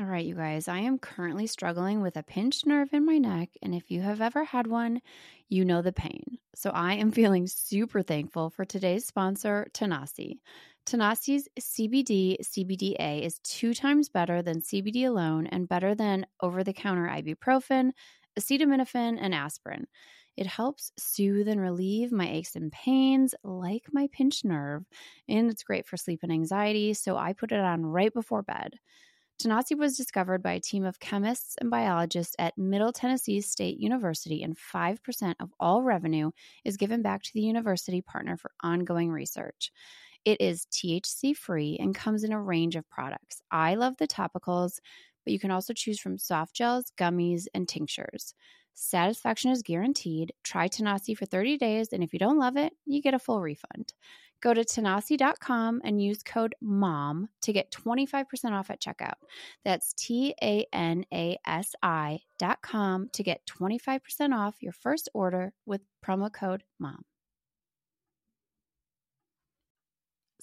All right, you guys, I am currently struggling with a pinched nerve in my neck. And if you have ever had one, you know the pain. So I am feeling super thankful for today's sponsor, Tanasi. Tanasi's CBD CBDA is two times better than CBD alone and better than over the counter ibuprofen, acetaminophen, and aspirin. It helps soothe and relieve my aches and pains, like my pinched nerve, and it's great for sleep and anxiety. So I put it on right before bed. Tanasi was discovered by a team of chemists and biologists at Middle Tennessee State University, and 5% of all revenue is given back to the university partner for ongoing research. It is THC free and comes in a range of products. I love the topicals, but you can also choose from soft gels, gummies, and tinctures. Satisfaction is guaranteed. Try Tanasi for 30 days, and if you don't love it, you get a full refund. Go to tanasi.com and use code MOM to get 25% off at checkout. That's T A N A S I.com to get 25% off your first order with promo code MOM.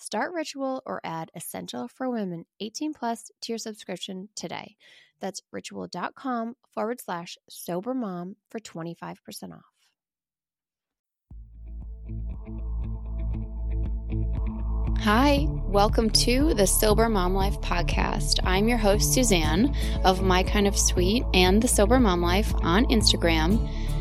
Start Ritual or add Essential for Women 18 Plus to your subscription today. That's ritual.com forward slash sober mom for 25% off. Hi, welcome to the Sober Mom Life podcast. I'm your host, Suzanne of My Kind of Sweet and the Sober Mom Life on Instagram.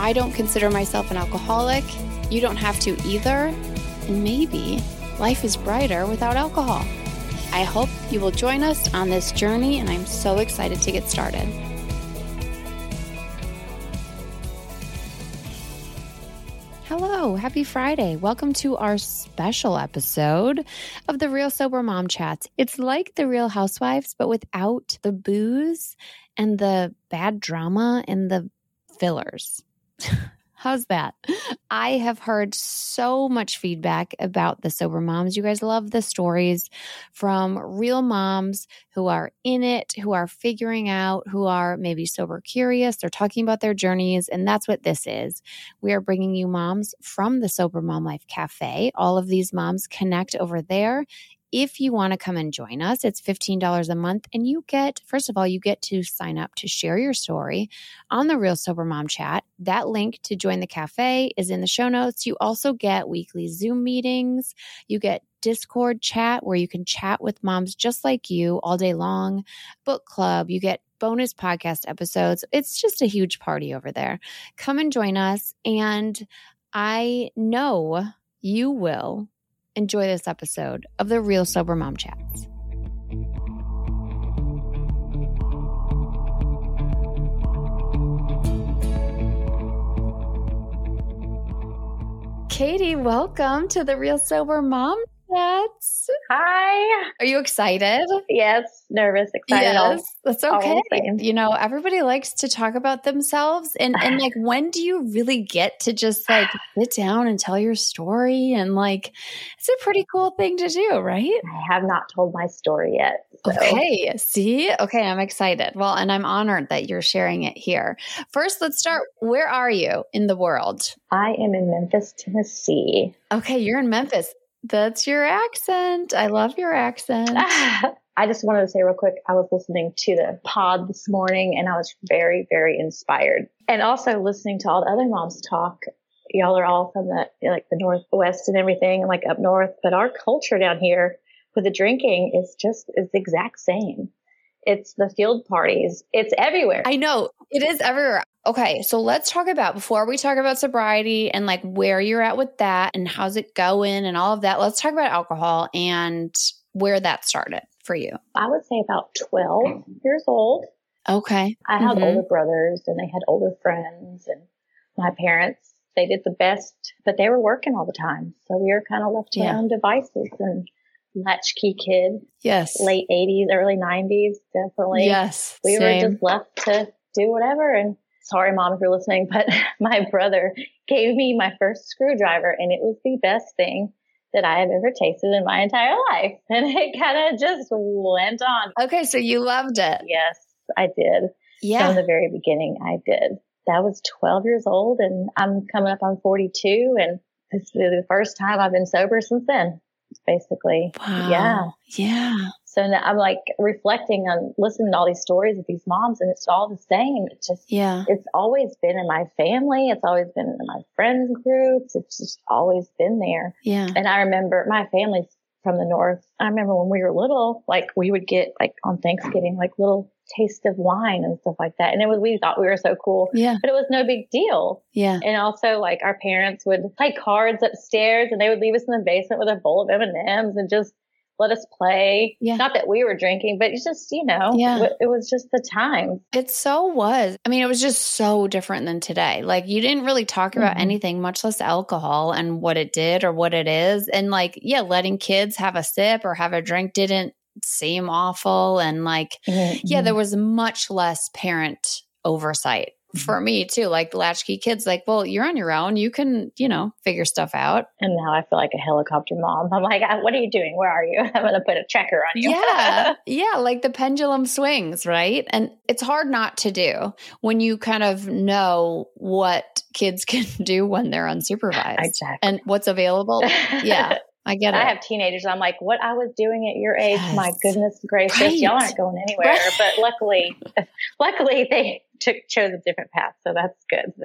I don't consider myself an alcoholic. You don't have to either. And maybe life is brighter without alcohol. I hope you will join us on this journey, and I'm so excited to get started. Hello, happy Friday. Welcome to our special episode of the Real Sober Mom Chats. It's like the Real Housewives, but without the booze and the bad drama and the fillers. How's that? I have heard so much feedback about the sober moms. You guys love the stories from real moms who are in it, who are figuring out, who are maybe sober curious. They're talking about their journeys. And that's what this is. We are bringing you moms from the Sober Mom Life Cafe. All of these moms connect over there if you want to come and join us, it's $15 a month. And you get, first of all, you get to sign up to share your story on the Real Sober Mom chat. That link to join the cafe is in the show notes. You also get weekly Zoom meetings. You get Discord chat where you can chat with moms just like you all day long, book club. You get bonus podcast episodes. It's just a huge party over there. Come and join us. And I know you will enjoy this episode of the Real Sober Mom Chats. Katie, welcome to the Real Sober Mom Chats. Hi. Are you excited? Yes, nervous, excited. Yes, that's okay. You know, everybody likes to talk about themselves, and and like, when do you really get to just like sit down and tell your story? And like, it's a pretty cool thing to do, right? I have not told my story yet. So. Okay. See, okay, I'm excited. Well, and I'm honored that you're sharing it here. First, let's start. Where are you in the world? I am in Memphis, Tennessee. Okay, you're in Memphis. That's your accent. I love your accent. I just wanted to say real quick, I was listening to the pod this morning and I was very, very inspired. And also listening to all the other moms talk. Y'all are all from the, like the Northwest and everything, like up north, but our culture down here with the drinking is just, is the exact same. It's the field parties. It's everywhere. I know it is everywhere. Okay, so let's talk about before we talk about sobriety and like where you're at with that and how's it going and all of that. Let's talk about alcohol and where that started for you. I would say about 12 years old. Okay. I have mm-hmm. older brothers and they had older friends and my parents, they did the best, but they were working all the time. So we were kind of left to yeah. our own devices and latchkey kid. Yes. Late 80s, early 90s, definitely. Yes. We same. were just left to do whatever. And sorry, mom, if you're listening, but my brother gave me my first screwdriver and it was the best thing that I have ever tasted in my entire life. And it kind of just went on. Okay. So you loved it. Yes, I did. Yeah. From the very beginning, I did. That was 12 years old and I'm coming up on 42 and this is the first time I've been sober since then basically. Wow. Yeah. Yeah. So now I'm like reflecting on listening to all these stories of these moms and it's all the same. It's just, yeah, it's always been in my family. It's always been in my friends groups. It's just always been there. Yeah. And I remember my family's from the north. I remember when we were little, like we would get like on Thanksgiving, like little taste of wine and stuff like that. And it was, we thought we were so cool. Yeah. But it was no big deal. Yeah. And also like our parents would play cards upstairs and they would leave us in the basement with a bowl of M&Ms and just let us play. Yeah. Not that we were drinking, but it's just, you know, yeah. it was just the time. It so was. I mean, it was just so different than today. Like you didn't really talk about mm-hmm. anything, much less alcohol and what it did or what it is. And like, yeah, letting kids have a sip or have a drink didn't seem awful and like mm-hmm. yeah there was much less parent oversight for mm-hmm. me too like the latchkey kids like well you're on your own. You can you know figure stuff out. And now i feel like a helicopter mom. I'm like what are you doing? Where are you? I'm gonna put a checker on you. Yeah. Yeah like the pendulum swings right? And it's hard not to do when you kind of know what kids can do when they're unsupervised. Exactly. and what's available? Yeah I get it. I have teenagers. I'm like, what I was doing at your age, yes. my goodness gracious, right. y'all aren't going anywhere. Right. But luckily, luckily they took chose a different path, so that's good. So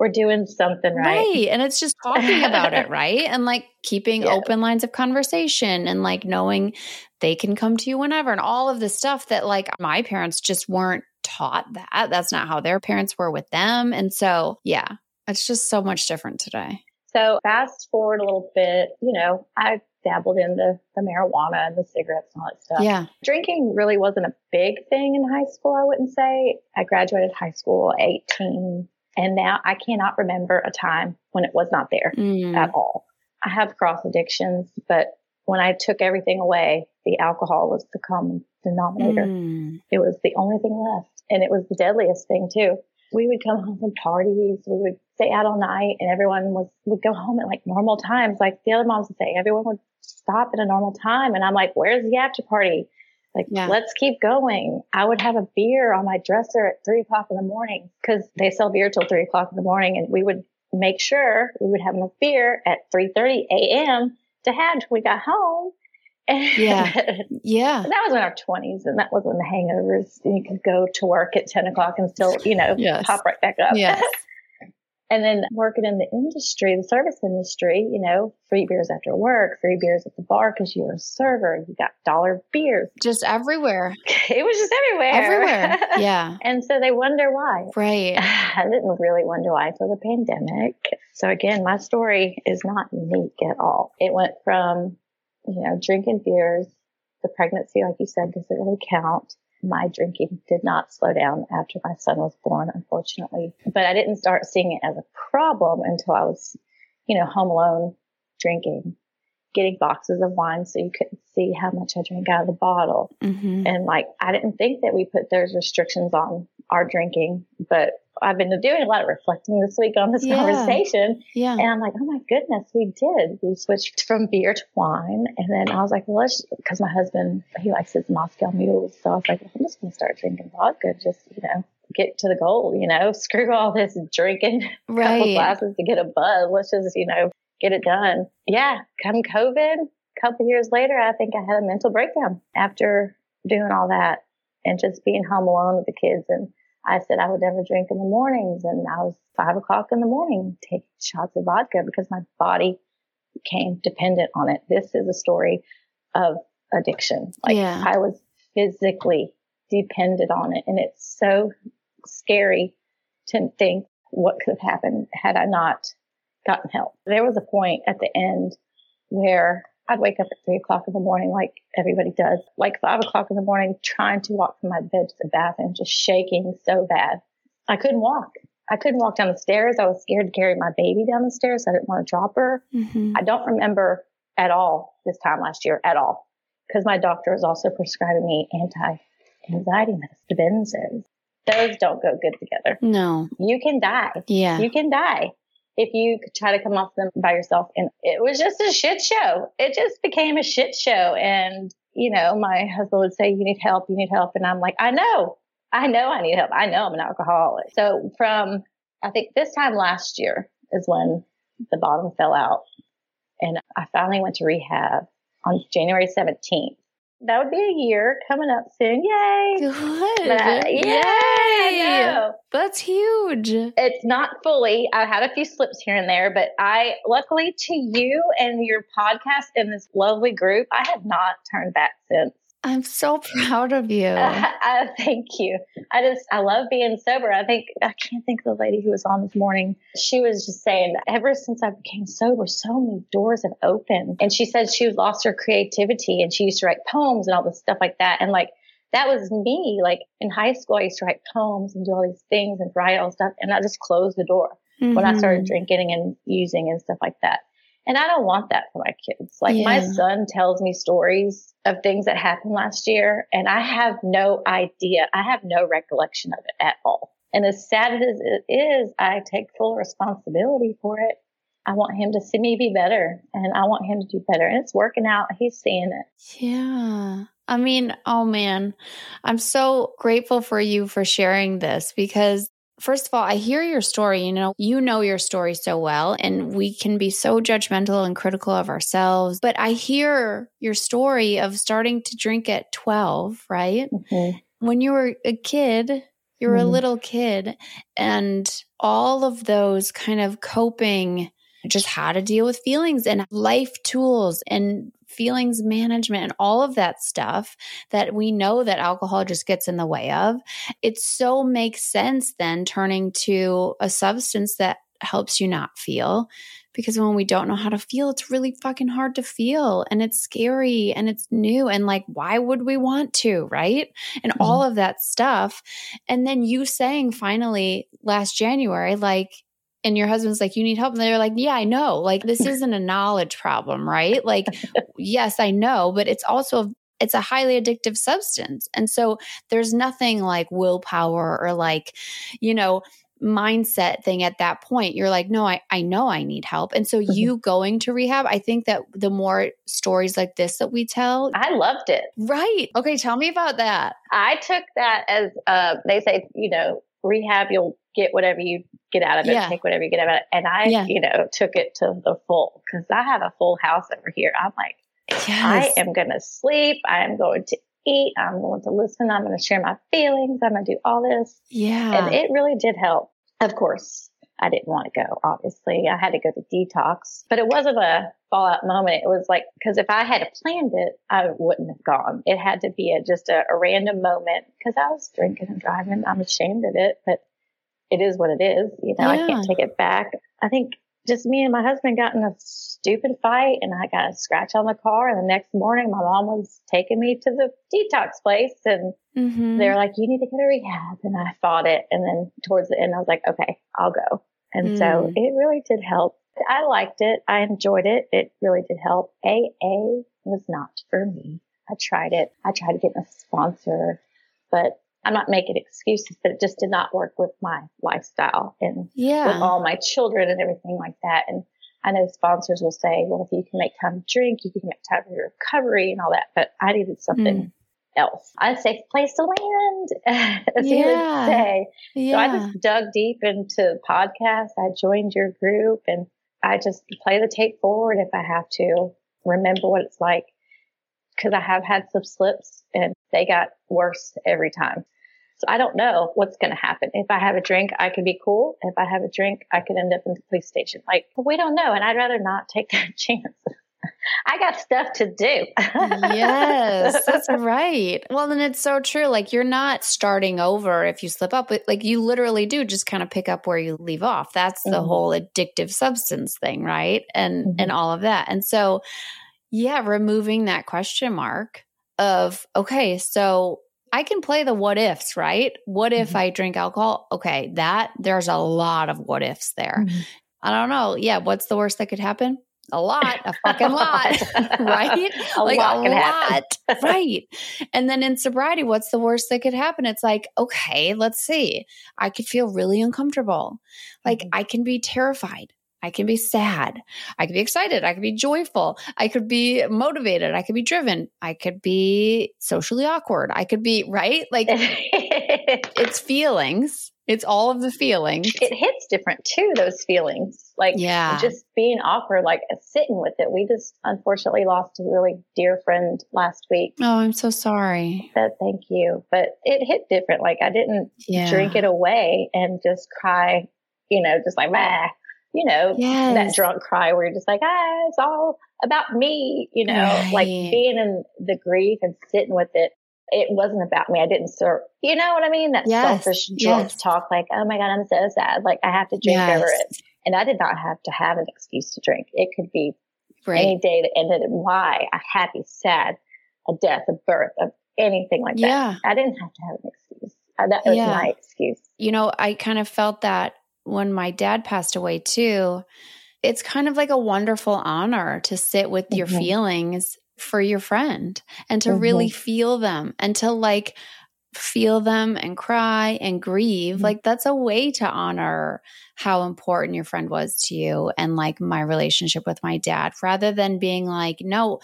we're doing something right. Right. And it's just talking about it, right? And like keeping yes. open lines of conversation and like knowing they can come to you whenever and all of the stuff that like my parents just weren't taught that. That's not how their parents were with them. And so, yeah, it's just so much different today. So fast forward a little bit, you know, I dabbled in the, the marijuana and the cigarettes and all that stuff. Yeah. Drinking really wasn't a big thing in high school, I wouldn't say. I graduated high school 18 and now I cannot remember a time when it was not there mm. at all. I have cross addictions, but when I took everything away, the alcohol was the common denominator. Mm. It was the only thing left. And it was the deadliest thing too we would come home from parties. We would stay out all night and everyone was, would go home at like normal times. Like the other moms would say, everyone would stop at a normal time. And I'm like, where's the after party? Like, yeah. let's keep going. I would have a beer on my dresser at three o'clock in the morning because they sell beer till three o'clock in the morning. And we would make sure we would have enough beer at 3.30 a.m. to have when we got home. Yeah. yeah. That was in our 20s and that was when the hangovers, you could go to work at 10 o'clock and still, you know, yes. pop right back up. Yes. And then working in the industry, the service industry, you know, free beers after work, free beers at the bar because you're a server. You got dollar beers. Just everywhere. it was just everywhere. Everywhere. Yeah. and so they wonder why. Right. I didn't really wonder why until the pandemic. So again, my story is not unique at all. It went from you know, drinking beers, the pregnancy, like you said, doesn't really count. My drinking did not slow down after my son was born, unfortunately. But I didn't start seeing it as a problem until I was, you know, home alone drinking, getting boxes of wine so you couldn't see how much I drank out of the bottle. Mm-hmm. And like, I didn't think that we put those restrictions on our drinking, but I've been doing a lot of reflecting this week on this yeah. conversation. Yeah. And I'm like, oh my goodness, we did. We switched from beer to wine. And then I was like, well, let's, cause my husband, he likes his Moscow mules. So I was like, well, I'm just going to start drinking vodka. Just, you know, get to the goal, you know, screw all this drinking right. couple glasses to get a buzz. Let's just, you know, get it done. Yeah, come COVID, a couple years later, I think I had a mental breakdown after doing all that and just being home alone with the kids. And I said I would never drink in the mornings. And I was five o'clock in the morning taking shots of vodka because my body became dependent on it. This is a story of addiction. Like yeah. I was physically dependent on it. And it's so scary to think what could have happened had I not gotten help. There was a point at the end where I'd wake up at three o'clock in the morning, like everybody does, like five o'clock in the morning, trying to walk from my bed to the bathroom, just shaking so bad. I couldn't walk. I couldn't walk down the stairs. I was scared to carry my baby down the stairs. I didn't want to drop her. Mm-hmm. I don't remember at all this time last year at all because my doctor was also prescribing me anti-anxiety medicine, Those don't go good together. No. You can die. Yeah. You can die if you could try to come off them by yourself. And it was just a shit show. It just became a shit show. And, you know, my husband would say, you need help, you need help. And I'm like, I know, I know I need help. I know I'm an alcoholic. So from, I think this time last year is when the bottom fell out. And I finally went to rehab on January 17th that would be a year coming up soon. Yay! Good. But, yay! That's huge. It's not fully. I had a few slips here and there, but I, luckily to you and your podcast and this lovely group, I have not turned back since. I'm so proud of you. Uh, uh, thank you. I just, I love being sober. I think, I can't think of the lady who was on this morning. She was just saying, ever since I became sober, so many doors have opened. And she said she lost her creativity and she used to write poems and all this stuff like that. And like, that was me. Like in high school, I used to write poems and do all these things and write all stuff. And I just closed the door mm-hmm. when I started mm-hmm. drinking and using and stuff like that. And I don't want that for my kids. Like yeah. my son tells me stories of things that happened last year and I have no idea. I have no recollection of it at all. And as sad as it is, I take full responsibility for it. I want him to see me be better and I want him to do better. And it's working out. He's seeing it. Yeah. I mean, oh man, I'm so grateful for you for sharing this because First of all, I hear your story. You know, you know your story so well, and we can be so judgmental and critical of ourselves. But I hear your story of starting to drink at 12, right? Mm-hmm. When you were a kid, you were mm-hmm. a little kid, and all of those kind of coping just how to deal with feelings and life tools and feelings management and all of that stuff that we know that alcohol just gets in the way of, it so makes sense then turning to a substance that helps you not feel. Because when we don't know how to feel, it's really fucking hard to feel and it's scary and it's new. And like, why would we want to? Right. And mm-hmm. all of that stuff. And then you saying finally last January, like, and your husband's like, you need help. And they're like, yeah, I know. Like, this isn't a knowledge problem, right? Like, yes, I know, but it's also, it's a highly addictive substance. And so there's nothing like willpower or like, you know, mindset thing at that point. You're like, no, I, I know I need help. And so mm-hmm. you going to rehab, I think that the more stories like this that we tell. I loved it. Right. Okay. Tell me about that. I took that as, uh, they say, you know, rehab, you'll get whatever you get out of it, yeah. take whatever you get out of it. And I, yeah. you know, took it to the full because I have a full house over here. I'm like, yes. I am going to sleep. I am going to eat. I'm going to listen. I'm going to share my feelings. I'm going to do all this. Yeah. And it really did help. Of course, I didn't want to go, obviously. I had to go to detox, but it wasn't a fallout moment. It was like, because if I had planned it, I wouldn't have gone. It had to be a, just a, a random moment because I was drinking and driving. I'm ashamed of it, but it is what it is. You know, yeah. I can't take it back. I think just me and my husband got in a stupid fight and I got a scratch on the car. And the next morning, my mom was taking me to the detox place and mm-hmm. they're like, you need to go to rehab. And I fought it. And then towards the end, I was like, okay, I'll go. And mm. so it really did help. I liked it. I enjoyed it. It really did help. AA was not for me. I tried it. I tried to get a sponsor, but I'm not making excuses, but it just did not work with my lifestyle and yeah. with all my children and everything like that. And I know sponsors will say, well, if you can make time to drink, you can make time for your recovery and all that. But I needed something mm. else. A safe place to land, as yeah. you would say. Yeah. So I just dug deep into podcasts. I joined your group and I just play the tape forward if I have to, remember what it's like. Cause I have had some slips and they got worse every time. So I don't know what's going to happen. If I have a drink, I could be cool. If I have a drink, I could end up in the police station. Like, we don't know. And I'd rather not take that chance. I got stuff to do. yes, that's right. Well, then it's so true. Like you're not starting over if you slip up, but like you literally do just kind of pick up where you leave off. That's the mm-hmm. whole addictive substance thing, right? And mm-hmm. and all of that. And so yeah, removing that question mark of okay, so I can play the what ifs, right? What if mm-hmm. I drink alcohol? Okay, that there's a lot of what ifs there. Mm-hmm. I don't know. Yeah, what's the worst that could happen? a lot, a fucking lot, right? a like lot a lot, right? And then in sobriety, what's the worst that could happen? It's like, okay, let's see. I could feel really uncomfortable. Like mm-hmm. I can be terrified. I can be sad. I could be excited. I could be joyful. I could be motivated. I could be driven. I could be socially awkward. I could be, right? Like it's feelings. It's all of the feelings. It hits different too, those feelings. Like yeah. just being awkward, like sitting with it. We just unfortunately lost a really dear friend last week. Oh, I'm so sorry. But thank you. But it hit different. Like I didn't yeah. drink it away and just cry, you know, just like, bah, you know, yes. that drunk cry where you're just like, ah, it's all about me, you know, right. like being in the grief and sitting with it it wasn't about me. I didn't serve, you know what I mean? That yes, selfish drunk yes. talk, like, oh my God, I'm so sad. Like I have to drink over it. And I did not have to have an excuse to drink. It could be right. any day that ended in why, a happy, sad, a death, a birth, of anything like that. yeah. I didn't have to have an excuse. Uh, that was yeah. my excuse. You know, I kind of felt that when my dad passed away too. It's kind of like a wonderful honor to sit with mm-hmm. your feelings for your friend and to mm-hmm. really feel them and to like feel them and cry and grieve. Mm-hmm. Like that's a way to honor how important your friend was to you and like my relationship with my dad rather than being like, no,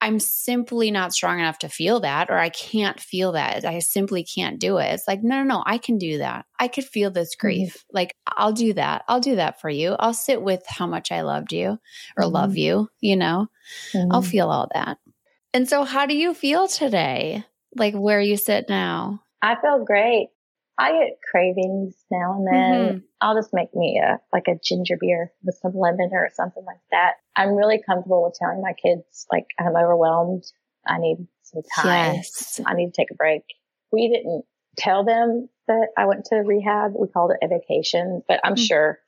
I'm simply not strong enough to feel that, or I can't feel that. I simply can't do it. It's like, no, no, no, I can do that. I could feel this mm-hmm. grief. Mm-hmm. Like, I'll do that. I'll do that for you. I'll sit with how much I loved you or mm-hmm. love you, you know, mm-hmm. I'll feel all that. And so, how do you feel today? Like where you sit now? I feel great. I get cravings now and then. Mm-hmm. I'll just make me a like a ginger beer with some lemon or something like that. I'm really comfortable with telling my kids like I'm overwhelmed. I need some time. Yes. I need to take a break. We didn't tell them that I went to rehab. We called it a vacation, but I'm mm-hmm. sure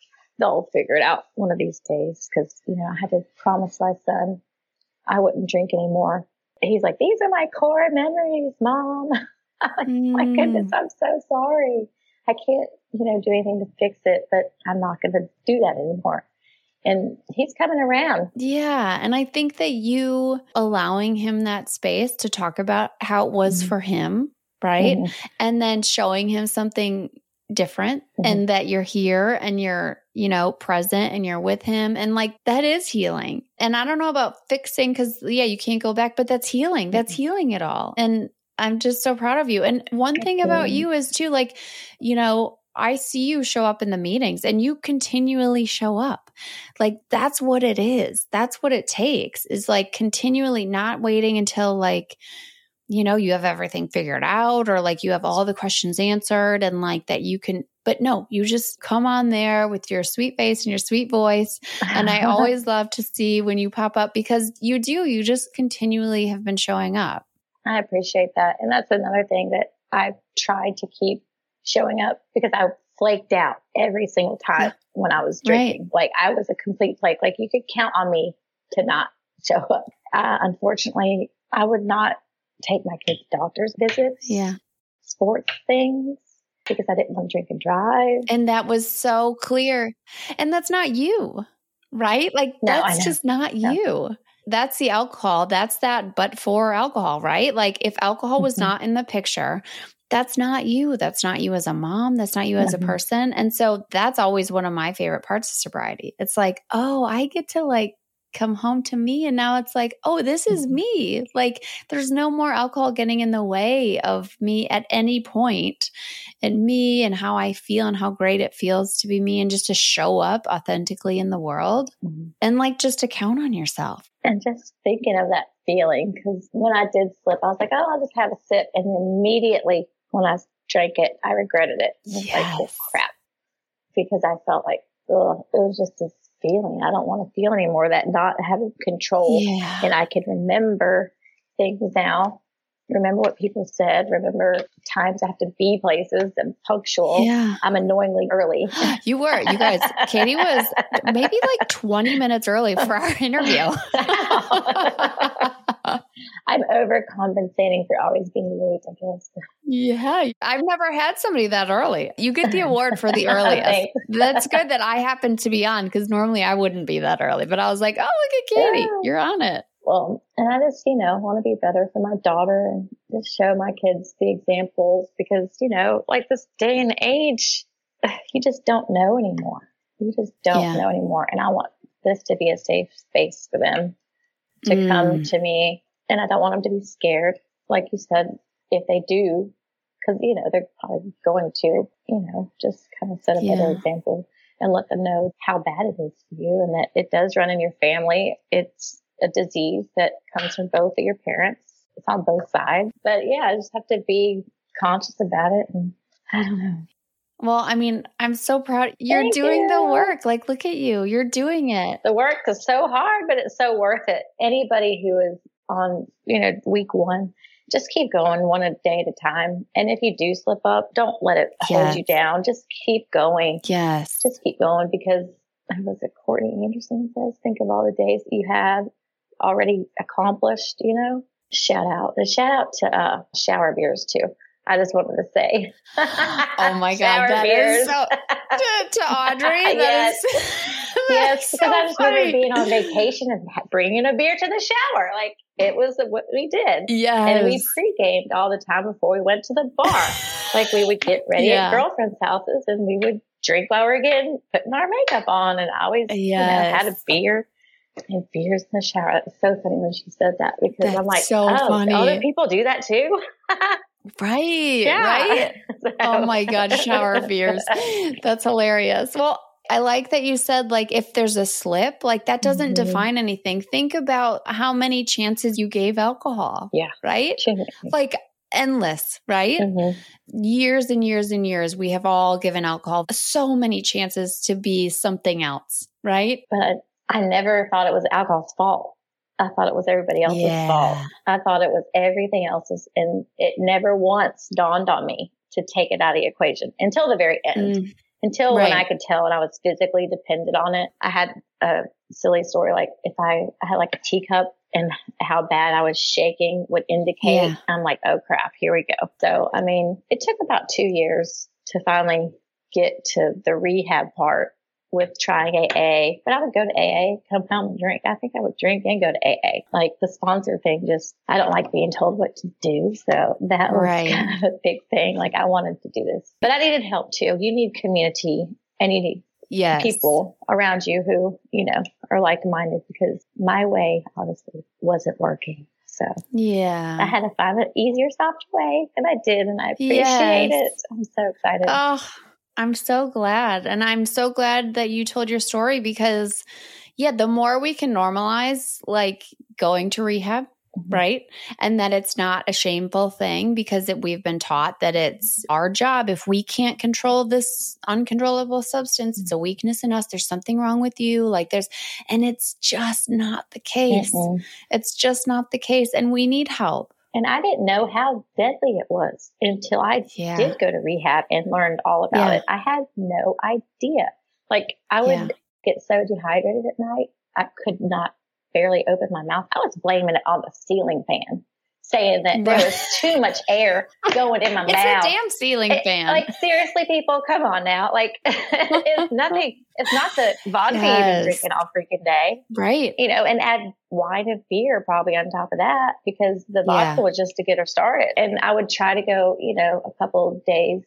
they'll figure it out one of these days because, you know, I had to promise my son I wouldn't drink anymore. He's like, these are my core memories, mom. like, mm. my goodness, I'm so sorry. I can't, you know, do anything to fix it, but I'm not going to do that anymore. And he's coming around. Yeah. And I think that you allowing him that space to talk about how it was mm-hmm. for him, right? Mm-hmm. And then showing him something different mm-hmm. and that you're here and you're, you know, present and you're with him. And like that is healing. And I don't know about fixing because, yeah, you can't go back, but that's healing. That's mm-hmm. healing it all. And I'm just so proud of you. And one thing about you is too, like, you know, I see you show up in the meetings and you continually show up. Like that's what it is. That's what it takes is like continually not waiting until like, you know, you have everything figured out or like you have all the questions answered and like that you can, but no, you just come on there with your sweet face and your sweet voice. And I always love to see when you pop up because you do, you just continually have been showing up. I appreciate that. And that's another thing that I've tried to keep showing up because I flaked out every single time when I was drinking. Right. Like I was a complete flake. Like you could count on me to not show up. Uh, unfortunately, I would not take my kids' doctor's visits. Yeah. Sports things because I didn't want to drink and drive. And that was so clear. And that's not you, right? Like no, that's just not no. you that's the alcohol. That's that but for alcohol, right? Like if alcohol was mm-hmm. not in the picture, that's not you. That's not you as a mom. That's not you as a mm-hmm. person. And so that's always one of my favorite parts of sobriety. It's like, oh, I get to like come home to me. And now it's like, oh, this is Mm-hmm. me. Like there's no more alcohol getting in the way of me at any point and me and how I feel and how great it feels to be me and just to show up authentically in the world Mhm. and like just to count on yourself. And just thinking of that feeling, because when I did slip, I was like, oh, I'll just have a sip. And immediately when I drank it, I regretted it. I was like, Yes. crap. Because I felt like, ugh, it was just this feeling. I don't want to feel anymore that not having control. Yeah. And I can remember things now. Remember what people said. Remember times I have to be places and punctual. Yeah. I'm annoyingly early. You were, you guys. Katie was maybe like 20 minutes early for our interview. I'm overcompensating for always being late, I guess. yeah. I've never had somebody that early. You get the award for the earliest. That's good that I happened to be on because normally I wouldn't be that early. But I was like, oh, look at Katie. Yeah. You're on it. And I just, you know, want to be better for my daughter and just show my kids the examples because, you know, like this day and age, you just don't know anymore. You just don't Yeah. know anymore. And I want this to be a safe space for them to Mm. come to me. And I don't want them to be scared. Like you said, if they do, because, you know, they're probably going to, you know, just kind of set a better Yeah. example and let them know how bad it is for you and that it does run in your family. It's a disease that comes from both of your parents. It's on both sides. But yeah, I just have to be conscious about it. And I don't know. Well, I mean, I'm so proud. You're Thank doing the work. Like, look at you. You're doing it. The work is so hard, but it's so worth it. Anybody who is on, you know, week one, just keep going one a day at a time. And if you do slip up, don't let it hold you down. Just keep going. Yes. Just keep going because was it Courtney Anderson says, think of all the days that you have already accomplished, you know? Shout out. And shout out to uh, shower beers too. I just wanted to say. Oh my God. That beers. is so, to, to Audrey. Yes. is- yes, because so I just funny. remember being on vacation and bringing a beer to the shower. Like it was what we did. Yeah. And we pre-gamed all the time before we went to the bar. like we would get ready Yeah. at girlfriends' houses and we would drink while we're getting putting our makeup on. And always you know, had a beer and beers in the shower. It was so funny when she said that because That's I'm like, so oh, funny. other people do that too. Right. yeah. Right. So- Oh my God, shower beers. That's hilarious. Well, I like that you said, like, if there's a slip, like, that doesn't Mhm. define anything. Think about how many chances you gave alcohol. Yeah. Right? Like, endless, right? Mhm. Years and years and years, we have all given alcohol so many chances to be something else, right? But I never thought it was alcohol's fault. I thought it was everybody else's Yeah. fault. I thought it was everything else's, and it never once dawned on me to take it out of the equation until the very end. Mm, Until when I could tell and I was physically dependent on it. I had a silly story like if I, I had like a teacup and how bad I was shaking would indicate Yeah. I'm like, oh crap, here we go. So, I mean, it took about two years to finally get to the rehab part with trying AA, but I would go to AA, come home and drink. I think I would drink and go to AA. Like the sponsor thing, just, I don't like being told what to do. So that was Right. kind of a big thing. Like I wanted to do this, but I needed help too. You need community and you need yes. people around you who, you know, are like minded because my way honestly wasn't working. So Yeah. I had to find an easier, softer way and I did. And I appreciate Yes. it. I'm so excited. Oh, I'm so glad. And I'm so glad that you told your story because, yeah, the more we can normalize like going to rehab, Mhm. right? And that it's not a shameful thing because it, we've been taught that it's our job. If we can't control this uncontrollable substance, it's a weakness in us. There's something wrong with you. Like there's, and it's just not the case. Mm-mm. It's just not the case. And we need help. And I didn't know how deadly it was until I Yeah. did go to rehab and learned all about Yeah. it. I had no idea. Like I would Yeah. get so dehydrated at night, I could not barely open my mouth. I was blaming it on the ceiling fan, saying that there was too much air going in my It's mouth. a damn ceiling It- fan. Like seriously, people, come on now. Like it's nothing. It's not the vodka you've been drinking all freaking day right. you know, and add wine and beer probably on top of that because the Yeah. vodka was just to get her started. And I would try to go, you know, a couple of days,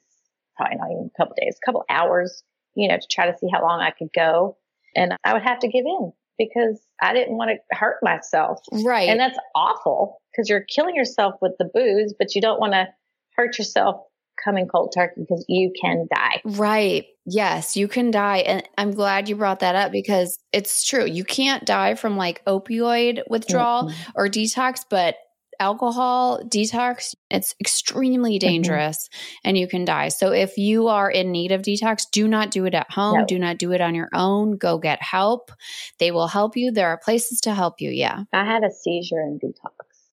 probably not even a couple of days, a couple hours, you know, to try to see how long I could go. And I would have to give in because I didn't want to hurt myself. Right. And that's awful because you're killing yourself with the booze, but you don't want to hurt yourself coming cold turkey because you can die. Right. Yes, you can die. And I'm glad you brought that up because it's true. You can't die from like opioid withdrawal mm-hmm. or detox, but alcohol detox, it's extremely mm-hmm. dangerous mm-hmm. and you can die. So if you are in need of detox, do not do it at home. No. Do not do it on your own. Go get help. They will help you. There are places to help you. Yeah. I had a seizure in detox,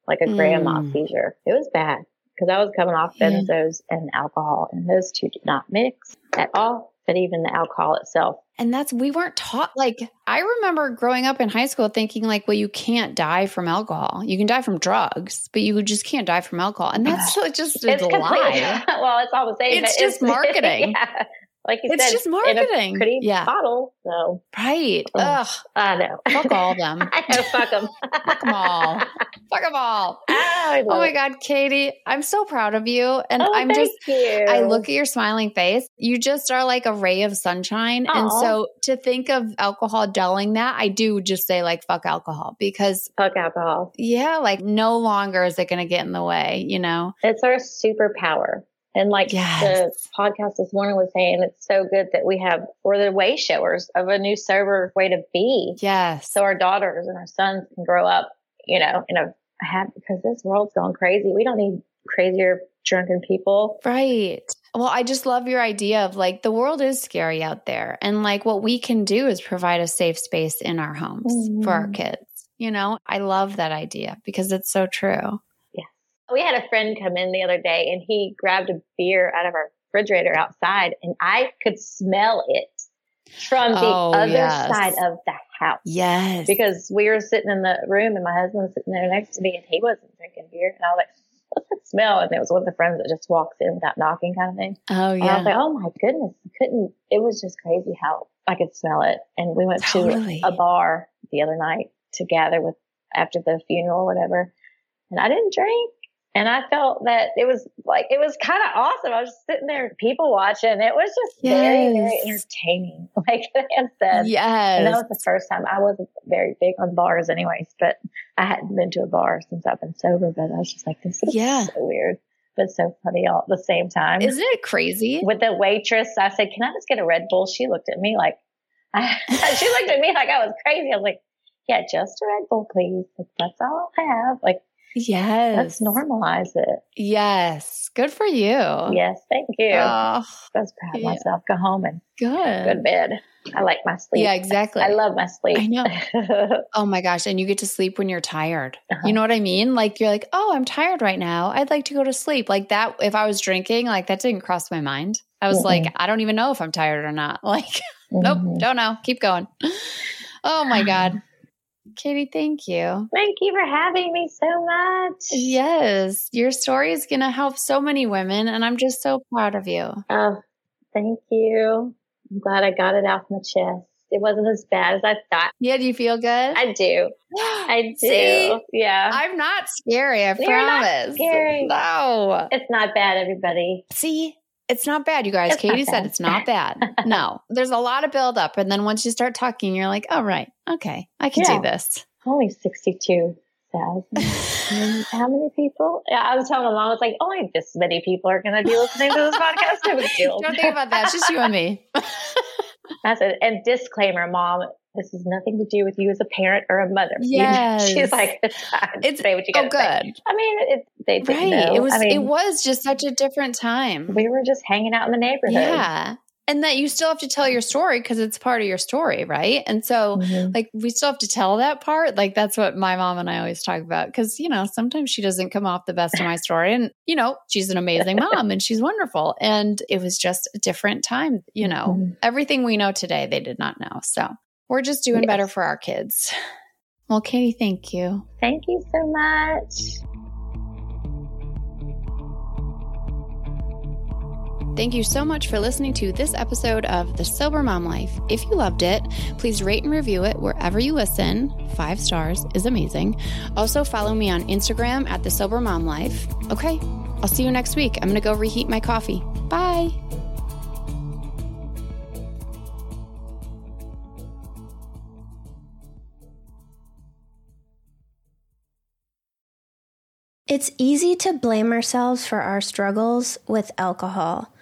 like a grand mal mm. seizure. It was bad because I was coming off benzos yeah. and alcohol, and those two did not mix at all. But even the alcohol itself. And that's, we weren't taught, like, I remember growing up in high school thinking, like, well, you can't die from alcohol. You can die from drugs, but you just can't die from alcohol. And that's just a lie. well, it's all the same. It's just it's, marketing. yeah like you it's said, just marketing. pretty yeah. bottle. So right. Mm. Ugh. I know. Fuck all them. I know. Fuck them. fuck them all. Fuck them all. Oh, oh my God, Katie, I'm so proud of you. And oh, I'm just, you. I look at your smiling face. You just are like a ray of sunshine. Aww. And so to think of alcohol dulling that, I do just say like, fuck alcohol because fuck alcohol. Yeah. Like no longer is it going to get in the way, you know? It's our superpower. And like yes. the podcast this morning was saying, it's so good that we have, we're the way showers of a new sober way to be. Yes. So our daughters and our sons can grow up, you know, in a happy, because this world's going crazy. We don't need crazier drunken people. Right. Well, I just love your idea of like the world is scary out there. And like what we can do is provide a safe space in our homes mm-hmm. for our mm-hmm. kids. You know, I love that idea because it's so true. We had a friend come in the other day and he grabbed a beer out of our refrigerator outside and I could smell it from the oh, other yes. side of the house. Yes. Because we were sitting in the room and my husband was sitting there next to me and he wasn't drinking beer. And I was like, what's that smell? And it was one of the friends that just walks in without knocking kind of thing. Oh, yeah. And I was like, oh my goodness. I couldn't, it was just crazy how I could smell it. And we went totally. to a bar the other night to gather with after the funeral or whatever. And I didn't drink. And I felt that it was like, it was kind of awesome. I was just sitting there, people watching. It was just yes. very, very entertaining. Like I said. Yes. And that was the first time I wasn't very big on bars anyways, but I hadn't been to a bar since I've been sober, but I was just like, this is yeah. so weird, but so funny all at the same time. Isn't it crazy? With the waitress, I said, can I just get a Red Bull? She looked at me like, I, she looked at me like I was crazy. I was like, yeah, just a Red Bull, please. Like, that's all I have. Like, Yes. Let's normalize it. Yes. Good for you. Yes. Thank you. Oh, I was proud of yeah. myself. Go home and good. Go to bed. I like my sleep. Yeah, exactly. I love my sleep. I know. oh my gosh. And you get to sleep when you're tired. Uh-huh. You know what I mean? Like you're like, oh, I'm tired right now. I'd like to go to sleep. Like that, if I was drinking, like that didn't cross my mind. I was mm-hmm. like, I don't even know if I'm tired or not. Like, mm-hmm. nope, don't know. Keep going. Oh my God. Katie, thank you. Thank you for having me so much. Yes, your story is going to help so many women, and I'm just so proud of you. Oh, thank you. I'm glad I got it off my chest. It wasn't as bad as I thought. Yeah, do you feel good? I do. I do. See, yeah. I'm not scary, I You're promise. scary. No. It's not bad, everybody. See, it's not bad, you guys. It's Katie said it's not bad. no, there's a lot of buildup. And then once you start talking, you're like, oh, right. Okay. I can yeah. do this. Only 62,000. How many people? Yeah, I was telling my mom, I was like, only this many people are going to be listening to this podcast. Don't think about that. It's just you and me. That's it. And disclaimer, mom, this has nothing to do with you as a parent or a mother. Yes. She's like, it's say what you got oh, good. Say. I mean, it, they right. Know. It was, I mean, it was just such a different time. We were just hanging out in the neighborhood. Yeah. And that you still have to tell your story because it's part of your story, right? And so, mm-hmm. like, we still have to tell that part. Like, that's what my mom and I always talk about because, you know, sometimes she doesn't come off the best of my story. And, you know, she's an amazing mom and she's wonderful. And it was just a different time, you know, mm-hmm. everything we know today, they did not know. So, we're just doing yes. better for our kids. Well, Katie, thank you. Thank you so much. Thank you so much for listening to this episode of The Sober Mom Life. If you loved it, please rate and review it wherever you listen. Five stars is amazing. Also, follow me on Instagram at The Sober Mom Life. Okay, I'll see you next week. I'm going to go reheat my coffee. Bye. It's easy to blame ourselves for our struggles with alcohol.